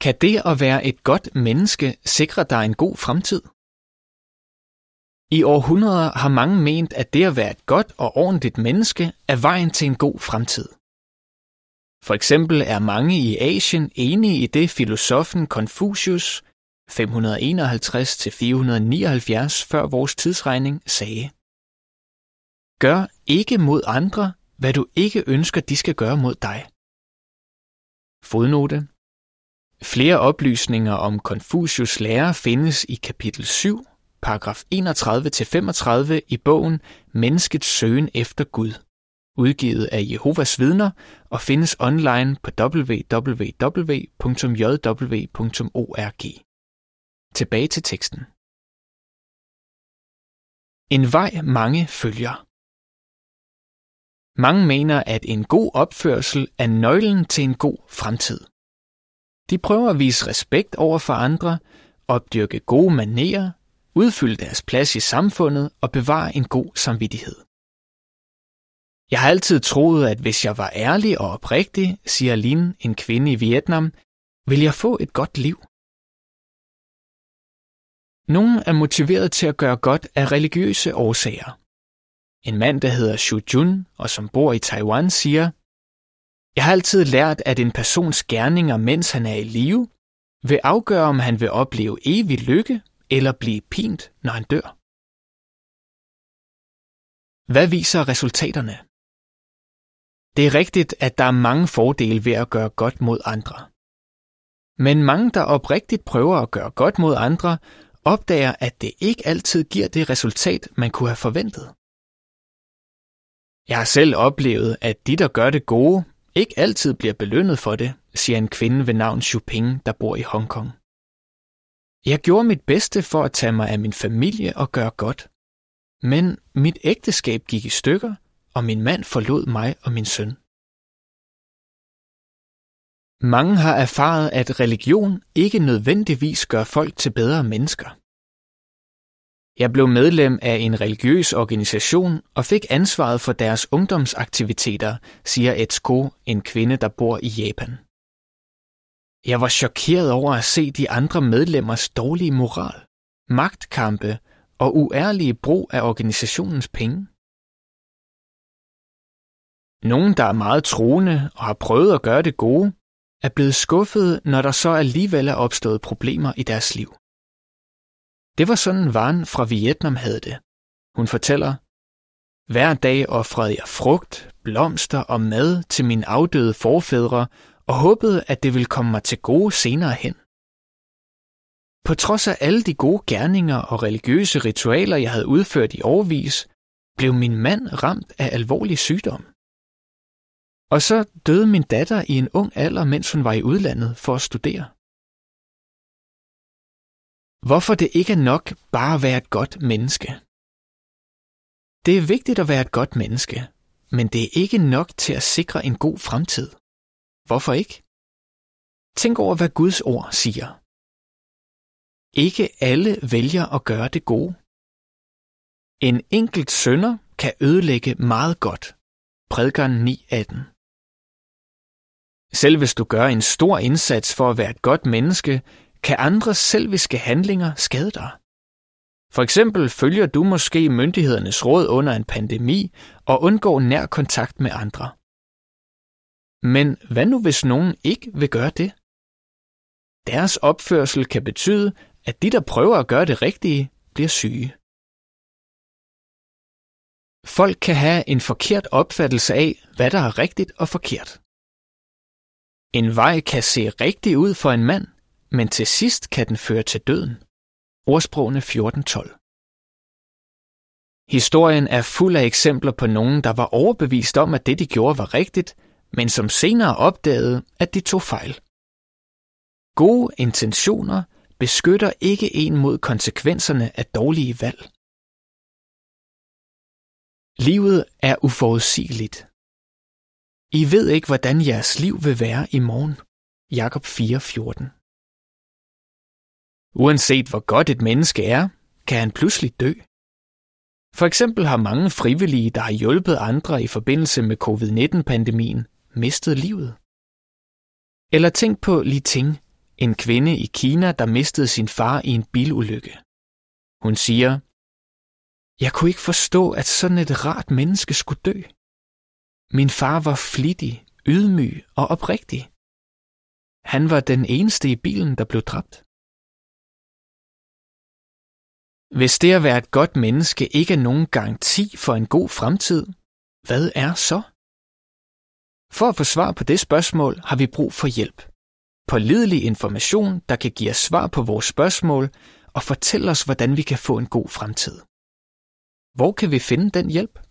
Kan det at være et godt menneske sikre dig en god fremtid? I århundreder har mange ment, at det at være et godt og ordentligt menneske er vejen til en god fremtid. For eksempel er mange i Asien enige i det filosofen Confucius 551-479 før vores tidsregning sagde. Gør ikke mod andre, hvad du ikke ønsker, de skal gøre mod dig. Fodnote. Flere oplysninger om Confucius lære findes i kapitel 7, paragraf 31-35 i bogen Menneskets søgen efter Gud, udgivet af Jehovas vidner og findes online på www.jw.org. Tilbage til teksten. En vej mange følger. Mange mener, at en god opførsel er nøglen til en god fremtid. De prøver at vise respekt over for andre, opdyrke gode manerer, udfylde deres plads i samfundet og bevare en god samvittighed. Jeg har altid troet, at hvis jeg var ærlig og oprigtig, siger Lin, en kvinde i Vietnam, vil jeg få et godt liv. Nogle er motiveret til at gøre godt af religiøse årsager. En mand, der hedder Xu Jun og som bor i Taiwan, siger, jeg har altid lært, at en persons gerninger, mens han er i live, vil afgøre, om han vil opleve evig lykke eller blive pint, når han dør. Hvad viser resultaterne? Det er rigtigt, at der er mange fordele ved at gøre godt mod andre. Men mange, der oprigtigt prøver at gøre godt mod andre, opdager, at det ikke altid giver det resultat, man kunne have forventet. Jeg har selv oplevet, at de, der gør det gode, ikke altid bliver belønnet for det, siger en kvinde ved navn Ping, der bor i Hongkong. Jeg gjorde mit bedste for at tage mig af min familie og gøre godt. Men mit ægteskab gik i stykker, og min mand forlod mig og min søn. Mange har erfaret, at religion ikke nødvendigvis gør folk til bedre mennesker. Jeg blev medlem af en religiøs organisation og fik ansvaret for deres ungdomsaktiviteter, siger Etsuko, en kvinde, der bor i Japan. Jeg var chokeret over at se de andre medlemmers dårlige moral, magtkampe og uærlige brug af organisationens penge. Nogen, der er meget troende og har prøvet at gøre det gode, er blevet skuffet, når der så alligevel er opstået problemer i deres liv. Det var sådan Van fra Vietnam havde det. Hun fortæller, Hver dag offrede jeg frugt, blomster og mad til mine afdøde forfædre og håbede, at det ville komme mig til gode senere hen. På trods af alle de gode gerninger og religiøse ritualer, jeg havde udført i årvis, blev min mand ramt af alvorlig sygdom. Og så døde min datter i en ung alder, mens hun var i udlandet for at studere. Hvorfor det ikke er nok bare at være et godt menneske. Det er vigtigt at være et godt menneske, men det er ikke nok til at sikre en god fremtid. Hvorfor ikke? Tænk over, hvad Guds ord siger. Ikke alle vælger at gøre det gode. En enkelt sønder kan ødelægge meget godt. Prædikeren 9.18 Selv hvis du gør en stor indsats for at være et godt menneske, kan andres selviske handlinger skade dig. For eksempel følger du måske myndighedernes råd under en pandemi og undgår nær kontakt med andre. Men hvad nu hvis nogen ikke vil gøre det? Deres opførsel kan betyde, at de, der prøver at gøre det rigtige, bliver syge. Folk kan have en forkert opfattelse af, hvad der er rigtigt og forkert. En vej kan se rigtig ud for en mand, men til sidst kan den føre til døden. Ordsprogene 14.12 Historien er fuld af eksempler på nogen, der var overbevist om, at det de gjorde var rigtigt, men som senere opdagede, at de tog fejl. Gode intentioner beskytter ikke en mod konsekvenserne af dårlige valg. Livet er uforudsigeligt. I ved ikke, hvordan jeres liv vil være i morgen. Jakob 4:14. Uanset hvor godt et menneske er, kan han pludselig dø. For eksempel har mange frivillige, der har hjulpet andre i forbindelse med covid-19-pandemien, mistet livet. Eller tænk på Li Ting, en kvinde i Kina, der mistede sin far i en bilulykke. Hun siger, Jeg kunne ikke forstå, at sådan et rart menneske skulle dø. Min far var flittig, ydmyg og oprigtig. Han var den eneste i bilen, der blev dræbt. Hvis det at være et godt menneske ikke er nogen garanti for en god fremtid, hvad er så? For at få svar på det spørgsmål har vi brug for hjælp. Pålidelig information, der kan give os svar på vores spørgsmål og fortælle os, hvordan vi kan få en god fremtid. Hvor kan vi finde den hjælp?